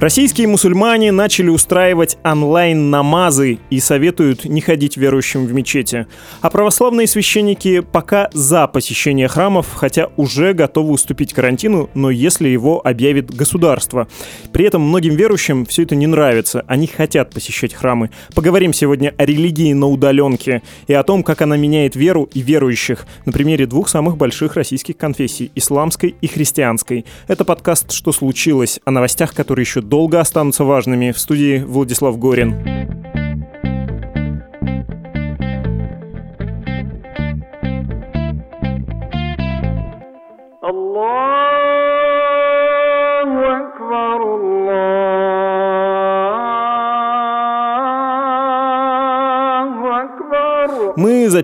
Российские мусульмане начали устраивать онлайн-намазы и советуют не ходить верующим в мечети. А православные священники пока за посещение храмов, хотя уже готовы уступить карантину, но если его объявит государство. При этом многим верующим все это не нравится, они хотят посещать храмы. Поговорим сегодня о религии на удаленке и о том, как она меняет веру и верующих на примере двух самых больших российских конфессий – исламской и христианской. Это подкаст «Что случилось?» о новостях, которые еще долго останутся важными. В студии Владислав Горин.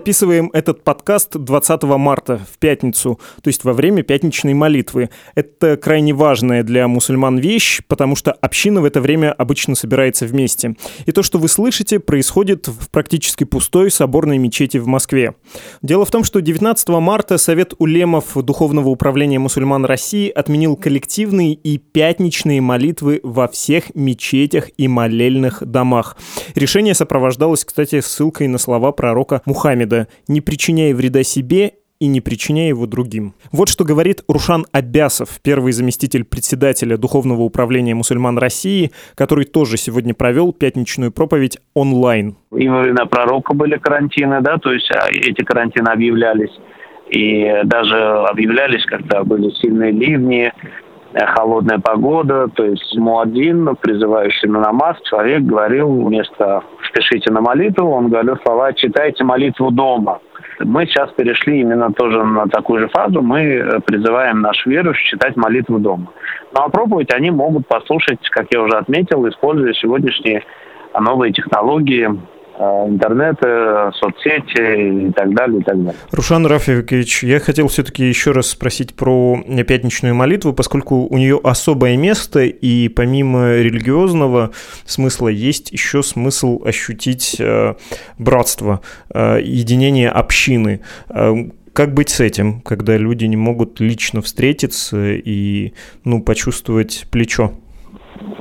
Записываем этот подкаст 20 марта, в пятницу, то есть во время пятничной молитвы. Это крайне важная для мусульман вещь, потому что община в это время обычно собирается вместе. И то, что вы слышите, происходит в практически пустой соборной мечети в Москве. Дело в том, что 19 марта Совет улемов Духовного управления мусульман России отменил коллективные и пятничные молитвы во всех мечетях и молельных домах. Решение сопровождалось, кстати, ссылкой на слова пророка Мухаммеда «Не причиняй вреда себе и не причиняя его другим. Вот что говорит Рушан Абясов, первый заместитель председателя Духовного управления мусульман России, который тоже сегодня провел пятничную проповедь онлайн. И во времена пророка были карантины, да, то есть а, эти карантины объявлялись. И даже объявлялись, когда были сильные ливни, холодная погода, то есть Муадин, призывающий на намаз, человек говорил вместо «спешите на молитву», он говорил слова «читайте молитву дома». Мы сейчас перешли именно тоже на такую же фазу. Мы э, призываем наших верующих читать молитву дома. Ну а проповедь они могут послушать, как я уже отметил, используя сегодняшние новые технологии, Э, интернета, соцсети и так далее, и так далее. Рушан Рафикович, я хотел все-таки еще раз спросить про пятничную молитву, поскольку у нее особое место, и помимо религиозного смысла есть еще смысл ощутить э, братство, э, единение общины. Как быть с этим, когда люди не могут лично встретиться и ну, почувствовать плечо?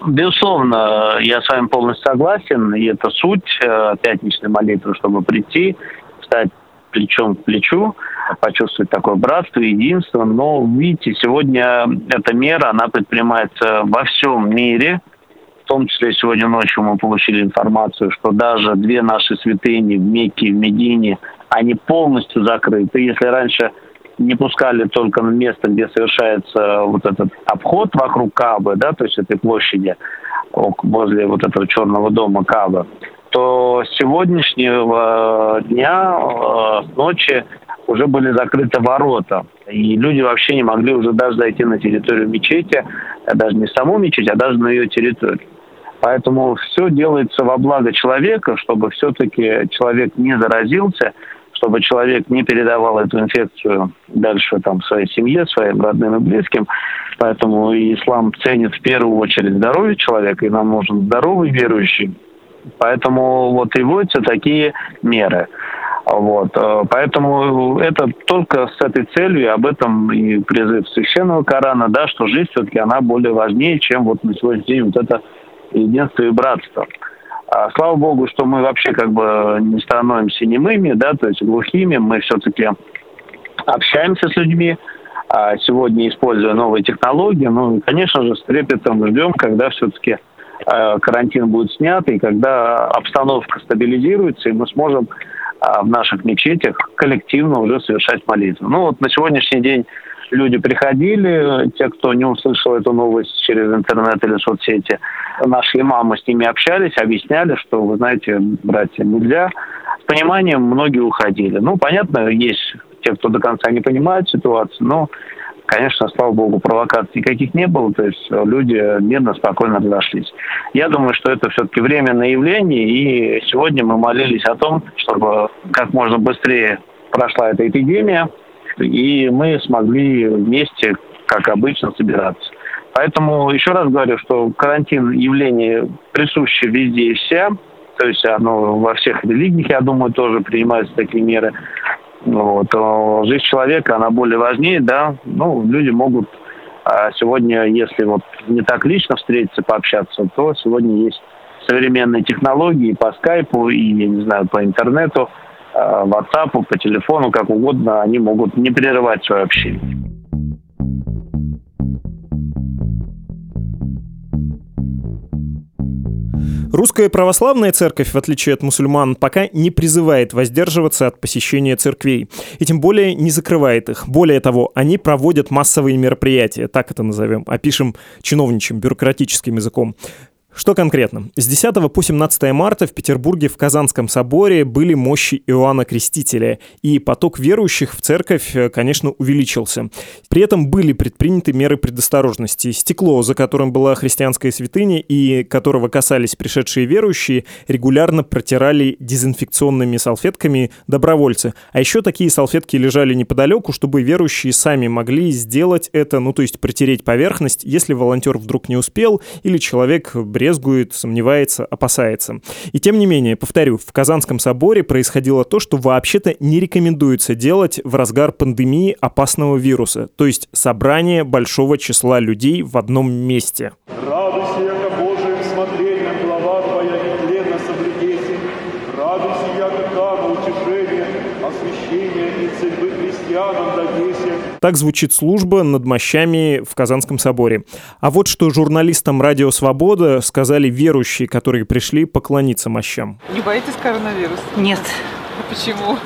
Безусловно, я с вами полностью согласен, и это суть э, пятничной молитвы, чтобы прийти, стать плечом к плечу, почувствовать такое братство, единство. Но, видите, сегодня эта мера, она предпринимается во всем мире, в том числе сегодня ночью мы получили информацию, что даже две наши святыни в Мекке и в Медине, они полностью закрыты. Если раньше не пускали только на место, где совершается вот этот обход вокруг Кабы, да, то есть этой площади возле вот этого черного дома Кабы, то с сегодняшнего дня, э, с ночи, уже были закрыты ворота. И люди вообще не могли уже даже зайти на территорию мечети, а даже не саму мечеть, а даже на ее территорию. Поэтому все делается во благо человека, чтобы все-таки человек не заразился – чтобы человек не передавал эту инфекцию дальше там, своей семье, своим родным и близким. Поэтому ислам ценит в первую очередь здоровье человека, и нам нужен здоровый верующий. Поэтому вот и вводятся такие меры. Вот. Э, поэтому это только с этой целью, об этом и призыв священного Корана, да, что жизнь все-таки она более важнее, чем вот на сегодняшний день вот это единство и братство. А, слава богу, что мы вообще как бы не становимся немыми, да, то есть глухими, мы все-таки общаемся с людьми, а сегодня используя новые технологии, ну, конечно же, с трепетом ждем, когда все-таки а, карантин будет снят, и когда обстановка стабилизируется, и мы сможем в наших мечетях коллективно уже совершать молитву. Ну вот на сегодняшний день люди приходили, те, кто не услышал эту новость через интернет или соцсети, нашли маму, с ними общались, объясняли, что, вы знаете, братья, нельзя. С пониманием многие уходили. Ну, понятно, есть те, кто до конца не понимает ситуацию, но, конечно, слава богу, провокаций никаких не было, то есть люди мирно, спокойно разошлись. Я думаю, что это все-таки временное явление, и сегодня мы молились о том, чтобы как можно быстрее прошла эта эпидемия, и мы смогли вместе, как обычно, собираться. Поэтому еще раз говорю, что карантин явление присуще везде и вся, то есть оно во всех религиях, я думаю, тоже принимаются такие меры. Вот. Жизнь человека, она более важнее, да, ну, люди могут А сегодня, если вот не так лично встретиться, пообщаться, то сегодня есть современные технологии по скайпу и, я не знаю, по интернету, а, WhatsApp, по телефону, как угодно, они могут не прерывать свое общение. Русская православная церковь, в отличие от мусульман, пока не призывает воздерживаться от посещения церквей. И тем более не закрывает их. Более того, они проводят массовые мероприятия, так это назовем, опишем чиновничьим, бюрократическим языком. Что конкретно? С 10 по 17 марта в Петербурге в Казанском соборе были мощи Иоанна Крестителя, и поток верующих в церковь, э, конечно, увеличился. При этом были предприняты меры предосторожности. Стекло, за которым была христианская святыня и которого касались пришедшие верующие, регулярно протирали дезинфекционными салфетками добровольцы. А еще такие салфетки лежали неподалеку, чтобы верующие сами могли сделать это, ну то есть протереть поверхность, если волонтер вдруг не успел или человек бред брезгует, сомневается, опасается. И тем не менее, повторю, в Казанском соборе происходило то, что вообще-то не рекомендуется делать в разгар пандемии опасного вируса, то есть собрание большого числа людей в одном месте. Радуйся, яко Божиим смотрением глава твоя нетленно соблюдеси. Радуйся, яко утешение, освящение и цельбы христианам дадеся. Так звучит служба над мощами в Казанском соборе. А вот что журналистам «Радио Свобода» сказали верующие, которые пришли поклониться мощам. Не боитесь коронавируса? Нет. А почему?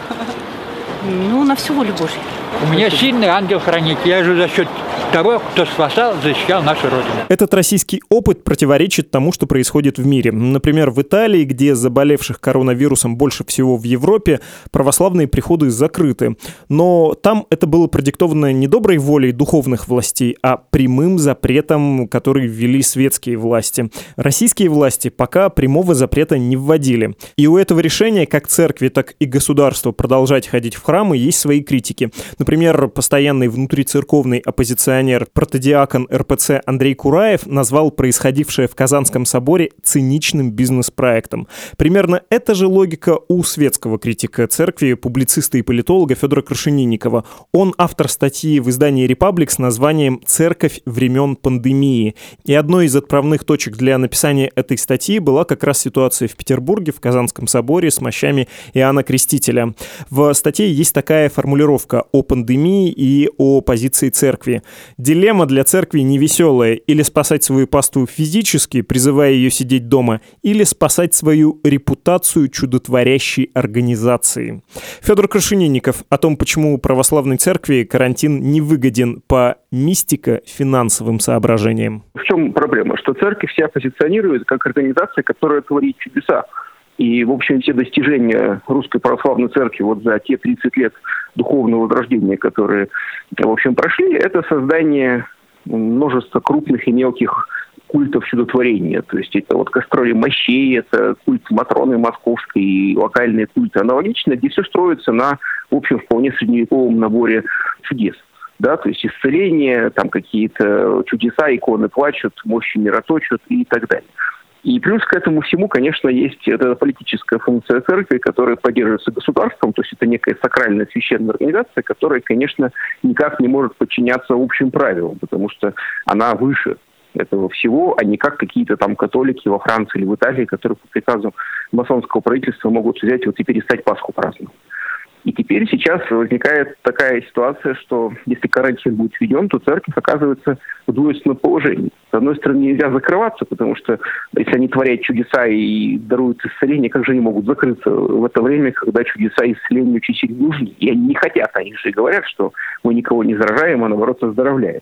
Ну, на всю волю Божью. У меня сильный ангел-хранитель. Я же за счет того, кто спасал, защищал нашу Родину. Этот российский опыт противоречит тому, что происходит в мире. Например, в Италии, где заболевших коронавирусом больше всего в Европе, православные приходы закрыты. Но там это было продиктовано не доброй волей духовных властей, а прямым запретом, который ввели светские власти. Российские власти пока прямого запрета не вводили. И у этого решения как церкви, так и государства продолжать ходить в храмы есть свои критики. Например, постоянный внутрицерковный оппозиционер протодиакон РПЦ Андрей Кураев назвал происходившее в Казанском соборе циничным бизнес-проектом. Примерно эта же логика у светского критика церкви, публициста и политолога Федора Крашенинникова. Он автор статьи в издании «Репаблик» с названием «Церковь времен пандемии». И одной из отправных точек для написания этой статьи была как раз ситуация в Петербурге, в Казанском соборе с мощами Иоанна Крестителя. В статье есть такая формулировка о пандемии и о позиции церкви. Дилемма для церкви невеселая. Или спасать свою паству физически, призывая ее сидеть дома, или спасать свою репутацию чудотворящей организации. Федор Крашенинников о том, почему православной церкви карантин не выгоден по мистико-финансовым соображениям. В чем проблема? Что церковь себя позиционирует как организация, которая творит чудеса. И, в общем, все достижения Русской Православной Церкви вот за те 30 лет духовного возрождения, которые, в общем, прошли, это создание множества крупных и мелких культов чудотворения. То есть это вот кастроли мощей, это культ Матроны Московской и локальные культы аналогично, где все строится на, в общем, вполне средневековом наборе чудес. Да, то есть исцеление, там какие-то чудеса, иконы плачут, мощи мироточат и так далее. И плюс к этому всему, конечно, есть эта политическая функция церкви, которая поддерживается государством, то есть это некая сакральная священная организация, которая, конечно, никак не может подчиняться общим правилам, потому что она выше этого всего, а не как какие-то там католики во Франции или в Италии, которые по приказу масонского правительства могут взять вот и перестать Пасху праздновать. И теперь сейчас возникает такая ситуация, что если карантин будет введен, то церковь оказывается в двойственном положении. С одной стороны, нельзя закрываться, потому что если они творят чудеса и даруют исцеление, как же они могут закрыться в это время, когда чудеса и исцеления очень сильно нужны? И они не хотят, они же говорят, что мы никого не заражаем, а наоборот оздоровляем.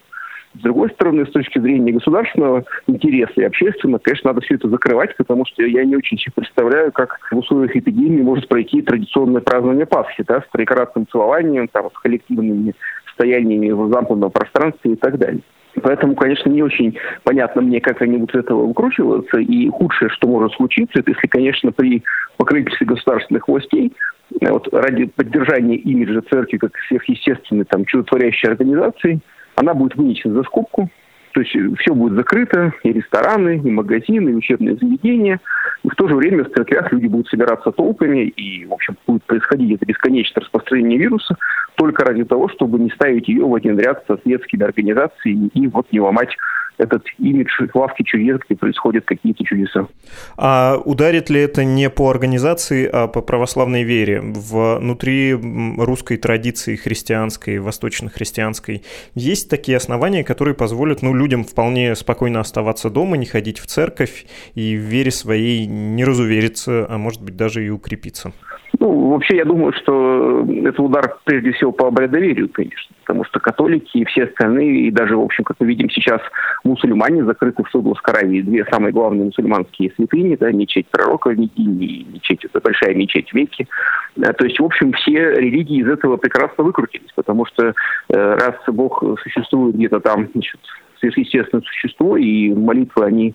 С другой стороны, с точки зрения государственного интереса и общественного, конечно, надо все это закрывать, потому что я не очень себе представляю, как в условиях эпидемии может пройти традиционное празднование Пасхи, да, с прекрасным целованием, там, с коллективными стояниями в замкнутом пространстве и так далее. Поэтому, конечно, не очень понятно мне, как они вот с этого выкручиваются. И худшее, что может случиться, это если, конечно, при покровительстве государственных властей вот, ради поддержания имиджа церкви как сверхъестественной, там, чудотворящей организации – она будет вынесена за скобку, То есть все будет закрыто, и рестораны, и магазины, и учебные заведения. И в то же время в церквях люди будут собираться толпами, и, в общем, будет происходить это бесконечное распространение вируса только ради того, чтобы не ставить ее в один ряд со светскими организациями и вот не ломать этот имидж лавки чудес, где происходят какие-то чудеса. А ударит ли это не по организации, а по православной вере? Внутри русской традиции христианской, восточно-христианской есть такие основания, которые позволят ну, людям вполне спокойно оставаться дома, не ходить в церковь и в вере своей не разувериться, а может быть даже и укрепиться? Ну, вообще, я думаю, что это удар прежде всего по обрядоверию, конечно, потому что католики и все остальные, и даже, в общем, как мы видим сейчас, мусульмане закрыты в Судовской Аравии. Две самые главные мусульманские святыни, да, мечеть пророка и мечеть, это большая мечеть в Мекке. То есть, в общем, все религии из этого прекрасно выкрутились, потому что э, раз Бог существует где-то там, значит, сверхъестественное существо, и молитвы, они э,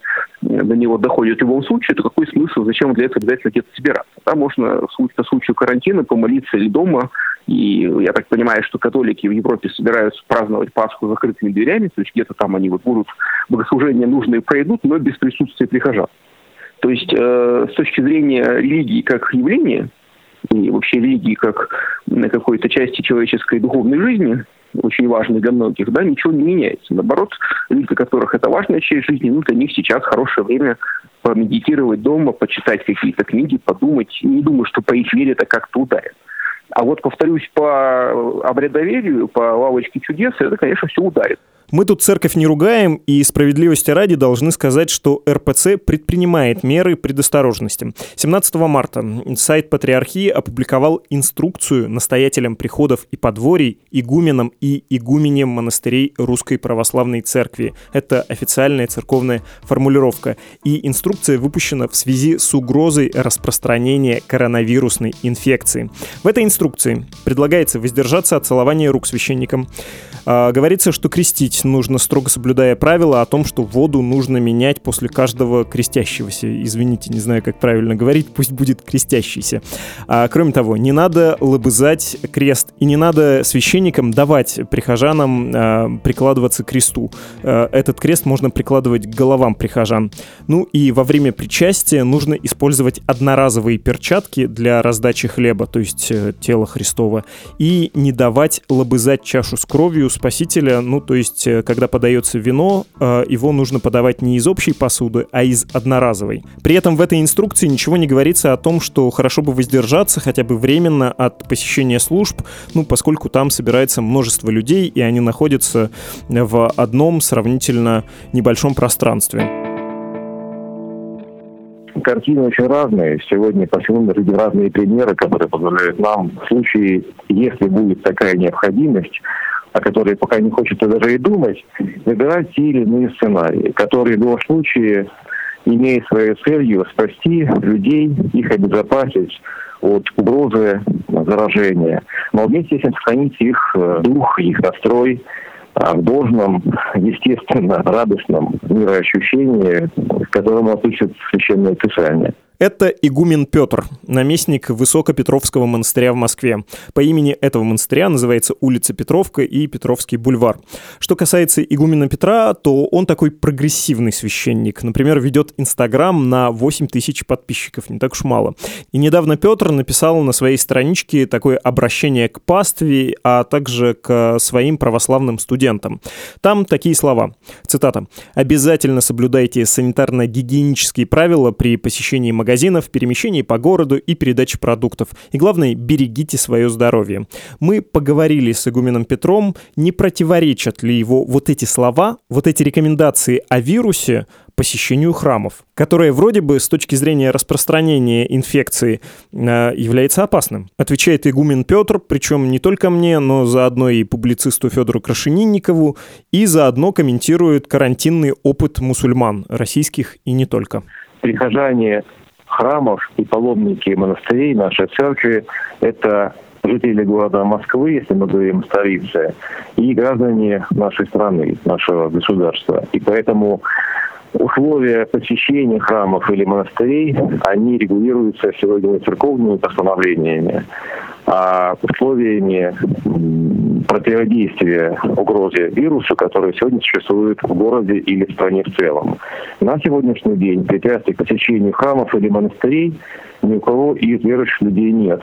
до него доходят в любом случае, то какой смысл, зачем для этого обязательно где-то собираться? Там можно по случаю карантина помолиться или дома, и я так понимаю, что католики в Европе собираются праздновать Пасху закрытыми дверями, то есть где-то там они вот будут богослужения нужные пройдут, но без присутствия прихожан. То есть э, с точки зрения религии как явления, и вообще религии как на какой-то части человеческой духовной жизни, очень важный для многих, да, ничего не меняется. Наоборот, люди, для которых это важная часть жизни, ну, для них сейчас хорошее время помедитировать дома, почитать какие-то книги, подумать. Не думаю, что по их вере это как-то ударит. А вот, повторюсь, по обрядоверию, по лавочке чудес, это, конечно, все ударит. Мы тут церковь не ругаем, и справедливости ради должны сказать, что РПЦ предпринимает меры предосторожности. 17 марта сайт Патриархии опубликовал инструкцию настоятелям приходов и подворий, игуменам и игуменям монастырей Русской Православной Церкви. Это официальная церковная формулировка. И инструкция выпущена в связи с угрозой распространения коронавирусной инфекции. В этой инструкции предлагается воздержаться от целования рук священникам. А, говорится, что крестить нужно строго соблюдая правила о том, что воду нужно менять после каждого крестящегося. Извините, не знаю, как правильно говорить, пусть будет крестящийся. А, кроме того, не надо лобызать крест и не надо священникам давать прихожанам а, прикладываться к кресту. А, этот крест можно прикладывать к головам прихожан. Ну и во время причастия нужно использовать одноразовые перчатки для раздачи хлеба, то есть э, тела Христова, и не давать лобызать чашу с кровью Спасителя, ну то есть э, когда подается вино, э, его нужно подавать не из общей посуды, а из одноразовой. При этом в этой инструкции ничего не говорится о том, что хорошо бы воздержаться хотя бы временно от посещения служб, ну, поскольку там собирается множество людей, и они находятся в одном сравнительно небольшом пространстве. Картины очень разные. Сегодня по всему миру разные примеры, которые позволяют нам в случае, если будет такая необходимость, о которой пока не хочется даже и думать, выбирать те или иные сценарии, которые в любом случае имеют своей целью спасти людей, их обезопасить от угрозы заражения. Но вместе с этим сохранить их э, дух, их настрой а, в должном, естественно, радостном мироощущении, к которому относится Священное Писание. Это игумен Петр, наместник Высокопетровского монастыря в Москве. По имени этого монастыря называется улица Петровка и Петровский бульвар. Что касается игумена Петра, то он такой прогрессивный священник. Например, ведет Инстаграм на 8 тысяч подписчиков, не так уж мало. И недавно Петр написал на своей страничке такое обращение к пастве, а также к своим православным студентам. Там такие слова. Цитата. «Обязательно соблюдайте санитарно-гигиенические правила при посещении магазина магазинов, перемещений по городу и передачи продуктов. И главное, берегите свое здоровье. Мы поговорили с игуменом Петром, не противоречат ли его вот эти слова, вот эти рекомендации о вирусе посещению храмов, которое вроде бы с точки зрения распространения инфекции э, является опасным. Отвечает игумен Петр, причем не только мне, но заодно и публицисту Федору Крашенинникову, и заодно комментирует карантинный опыт мусульман, российских и не только. Прихожане храмов и паломники монастырей нашей церкви – это жители города Москвы, если мы говорим о столице, и граждане нашей страны, нашего государства. И поэтому условия посещения храмов или монастырей, они регулируются сегодня церковными постановлениями. А условиями противодействия угрозе вируса, который сегодня существует в городе или в стране в целом. На сегодняшний день препятствий к посещению храмов или монастырей ни у кого из верующих людей нет.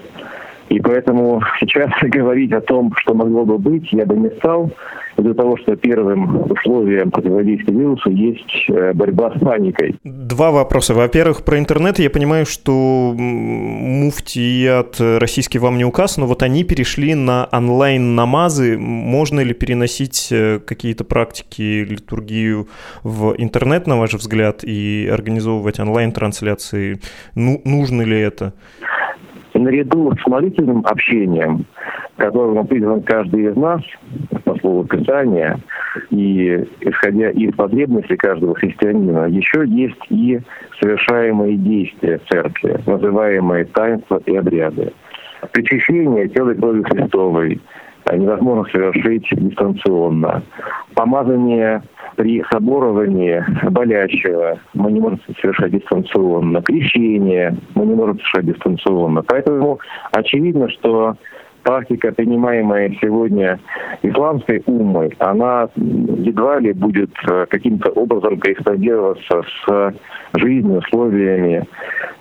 И поэтому сейчас говорить о том, что могло бы быть, я бы не стал, из-за того, что первым условием противодействия вирусу есть э, борьба с паникой. Два вопроса. Во-первых, про интернет. Я понимаю, что муфтият российский вам не указ, но вот они перешли на онлайн-намазы. Можно ли переносить э, какие-то практики, литургию в интернет, на ваш взгляд, и организовывать онлайн-трансляции? Ну, нужно ли это? Наряду с молитвенным общением, которому призван каждый из нас, по слову Писания, и исходя из потребностей каждого христианина, еще есть и совершаемые действия церкви, называемые таинства и обряды. Причащение тела и крови Христовой невозможно совершить дистанционно. Помазание при соборовании болящего мы не можем совершать дистанционно. Крещение мы не можем совершать дистанционно. Поэтому очевидно, что практика, принимаемая сегодня исламской умой, она едва ли будет э, каким-то образом корреспондироваться с жизнью, условиями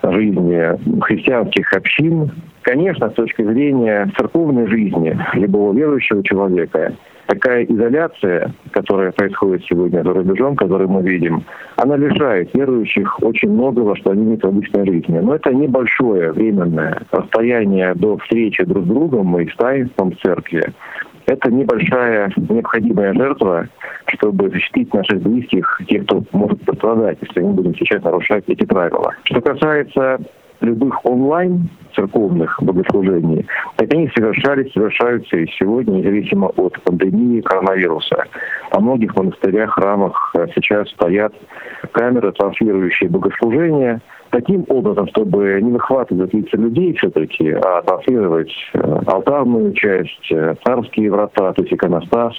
жизни христианских общин. Конечно, с точки зрения церковной жизни любого верующего человека, такая изоляция, которая происходит сегодня за рубежом, которую мы видим, она лишает верующих очень многого, что они имеют в обычной жизни. Но это небольшое временное расстояние до встречи друг с другом и с таинством церкви. Это небольшая необходимая жертва, чтобы защитить наших близких, тех, кто может пострадать, если мы будем сейчас нарушать эти правила. Что касается любых онлайн церковных богослужений, так они совершались, совершаются и сегодня, независимо от пандемии коронавируса. Во многих монастырях, храмах э, сейчас стоят камеры, транслирующие богослужения, таким образом, чтобы не выхватывать лица людей все-таки, а транслировать э, алтарную часть, э, царские врата, то есть иконостас,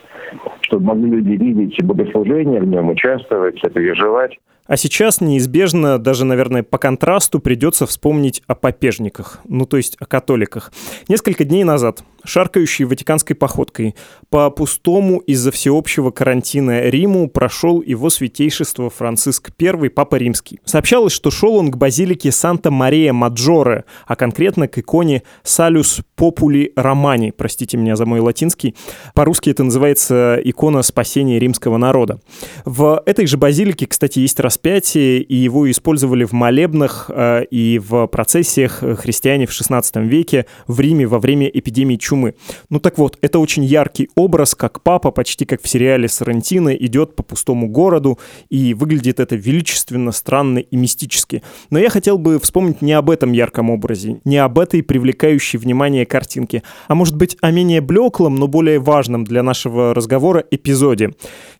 чтобы могли люди видеть богослужение в нем, участвовать, переживать. А сейчас неизбежно, даже, наверное, по контрасту придется вспомнить о попежниках, ну то есть о католиках. Несколько дней назад шаркающей ватиканской походкой. По пустому из-за всеобщего карантина Риму прошел его святейшество Франциск I, Папа Римский. Сообщалось, что шел он к базилике Санта-Мария-Маджоре, а конкретно к иконе Салюс Попули Романи, простите меня за мой латинский. По-русски это называется икона спасения римского народа. В этой же базилике, кстати, есть распятие, и его использовали в молебнах э, и в процессиях христиане в XVI веке в Риме во время эпидемии чумы чумы. Ну так вот, это очень яркий образ, как папа, почти как в сериале Сарантино, идет по пустому городу, и выглядит это величественно, странно и мистически. Но я хотел бы вспомнить не об этом ярком образе, не об этой привлекающей внимание картинке, а может быть о менее блеклом, но более важном для нашего разговора эпизоде.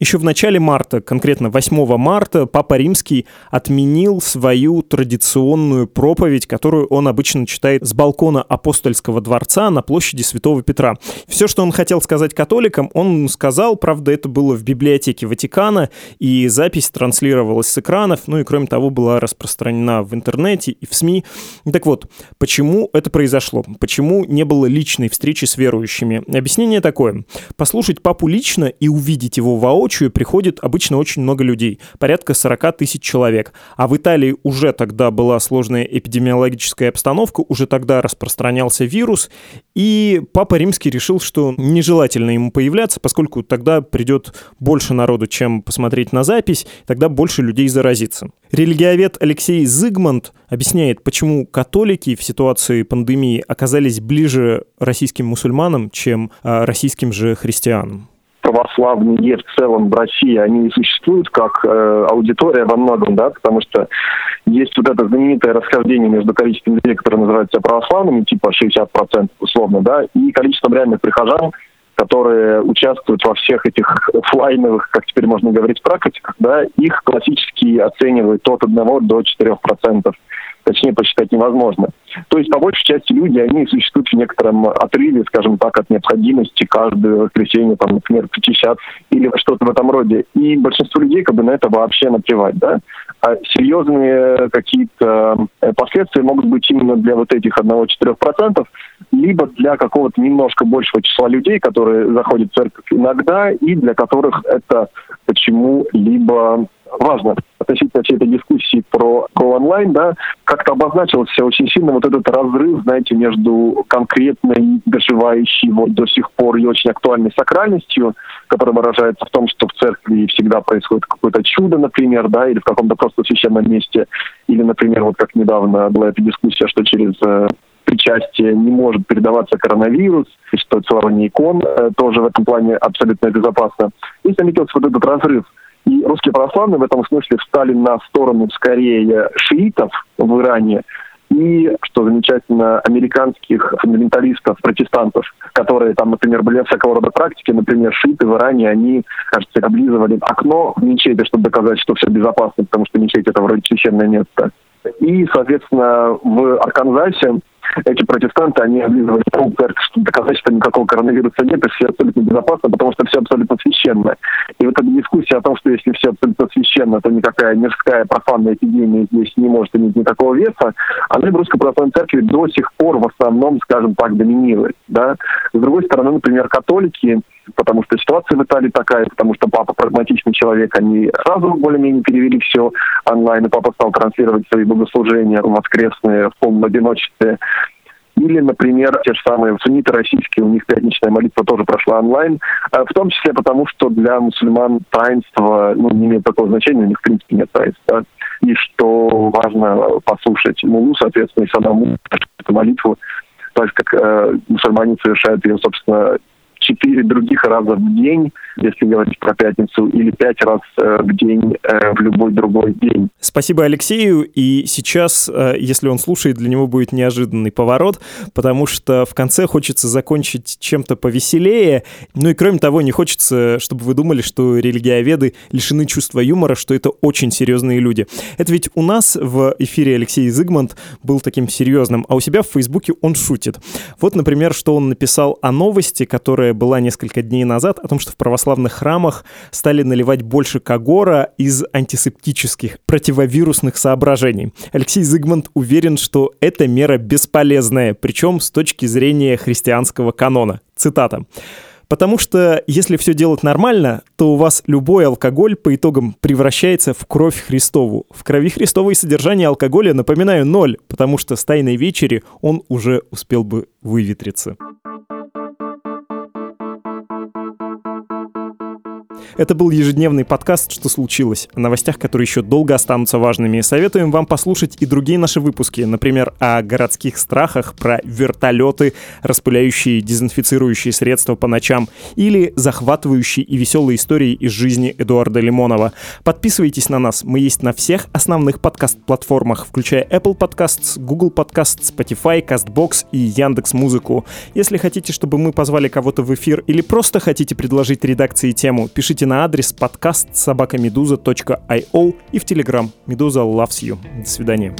Еще в начале марта, конкретно 8 марта, Папа Римский отменил свою традиционную проповедь, которую он обычно читает с балкона апостольского дворца на площади Святого Святого Петра. Все, что он хотел сказать католикам, он сказал, правда, это было в библиотеке Ватикана, и запись транслировалась с экранов, ну и кроме того была распространена в интернете и в СМИ. Так вот, почему это произошло? Почему не было личной встречи с верующими? Объяснение такое. Послушать папу лично и увидеть его воочию приходит обычно очень много людей, порядка 40 тысяч человек. А в Италии уже тогда была сложная эпидемиологическая обстановка, уже тогда распространялся вирус, и Папа Римский решил, что нежелательно ему появляться, поскольку тогда придет больше народу, чем посмотреть на запись, тогда больше людей заразится. Религиовед Алексей Зигмунд объясняет, почему католики в ситуации пандемии оказались ближе российским мусульманам, чем а, российским же христианам православные в целом в России, они не существуют как э, аудитория во многом, да, потому что есть вот это знаменитое расхождение между количеством людей, которые называют православными, типа 60% условно, да, и количеством реальных прихожан, которые участвуют во всех этих офлайновых, как теперь можно говорить, практиках, да, их классически оценивают от 1 до 4% точнее посчитать невозможно. То есть, по большей части, люди, они существуют в некотором отрыве, скажем так, от необходимости каждое воскресенье, там, например, причащать или что-то в этом роде. И большинство людей как бы на это вообще наплевать, да. А серьезные какие-то э, последствия могут быть именно для вот этих 1-4%, либо для какого-то немножко большего числа людей, которые заходят в церковь иногда, и для которых это почему-либо важно относительно всей этой дискуссии про онлайн, да, как-то обозначился очень сильно вот этот разрыв, знаете, между конкретной, доживающей вот до сих пор и очень актуальной сакральностью, которая выражается в том, что в церкви всегда происходит какое-то чудо, например, да, или в каком-то просто священном месте, или, например, вот как недавно была эта дискуссия, что через э, причастие не может передаваться коронавирус, и что целование икон э, тоже в этом плане абсолютно безопасно. И заметился вот этот разрыв – и русские православные в этом смысле встали на сторону скорее шиитов в Иране и, что замечательно, американских фундаменталистов, протестантов, которые там, например, были всякого рода практики, например, шииты в Иране, они, кажется, облизывали окно в мечети, чтобы доказать, что все безопасно, потому что мечеть это вроде священное место. И, соответственно, в Арканзасе эти протестанты, они облизывали церковь, чтобы доказать, что никакого коронавируса нет, и все абсолютно безопасно, потому что все абсолютно священно. И вот эта дискуссия о том, что если все абсолютно священно, то никакая мирская профанная эпидемия здесь не может иметь никакого веса, она в Русской Православной Церкви до сих пор в основном, скажем так, доминирует. Да? С другой стороны, например, католики, потому что ситуация в Италии такая, потому что папа прагматичный человек, они сразу более-менее перевели все онлайн, и папа стал транслировать свои богослужения воскресные в полном одиночестве. Или, например, те же самые сунниты российские, у них пятничная молитва тоже прошла онлайн, а в том числе потому, что для мусульман таинство ну, не имеет такого значения, у них в принципе нет таинства. И что важно послушать мулу, соответственно, и самому эту молитву, есть как э, мусульмане совершают ее, собственно, четыре других раза в день, если говорить про пятницу, или пять раз э, в день э, в любой другой день. Спасибо Алексею. И сейчас, э, если он слушает, для него будет неожиданный поворот, потому что в конце хочется закончить чем-то повеселее. Ну и кроме того, не хочется, чтобы вы думали, что религиоведы лишены чувства юмора, что это очень серьезные люди. Это ведь у нас в эфире Алексей Зигмунд был таким серьезным, а у себя в Фейсбуке он шутит. Вот, например, что он написал о новости, которая была несколько дней назад, о том, что в православных храмах стали наливать больше когора из антисептических, противовирусных соображений. Алексей Зигмунд уверен, что эта мера бесполезная, причем с точки зрения христианского канона. Цитата. Потому что если все делать нормально, то у вас любой алкоголь по итогам превращается в кровь Христову. В крови Христовой содержание алкоголя, напоминаю, ноль, потому что с Тайной Вечери он уже успел бы выветриться. Это был ежедневный подкаст «Что случилось?» о новостях, которые еще долго останутся важными. Советуем вам послушать и другие наши выпуски, например, о городских страхах, про вертолеты, распыляющие дезинфицирующие средства по ночам, или захватывающие и веселые истории из жизни Эдуарда Лимонова. Подписывайтесь на нас, мы есть на всех основных подкаст-платформах, включая Apple Podcasts, Google Podcasts, Spotify, CastBox и Яндекс Музыку. Если хотите, чтобы мы позвали кого-то в эфир или просто хотите предложить редакции тему, пишите пишите на адрес подкаст собакамедуза.io и в Телеграм. Медуза loves you. До свидания.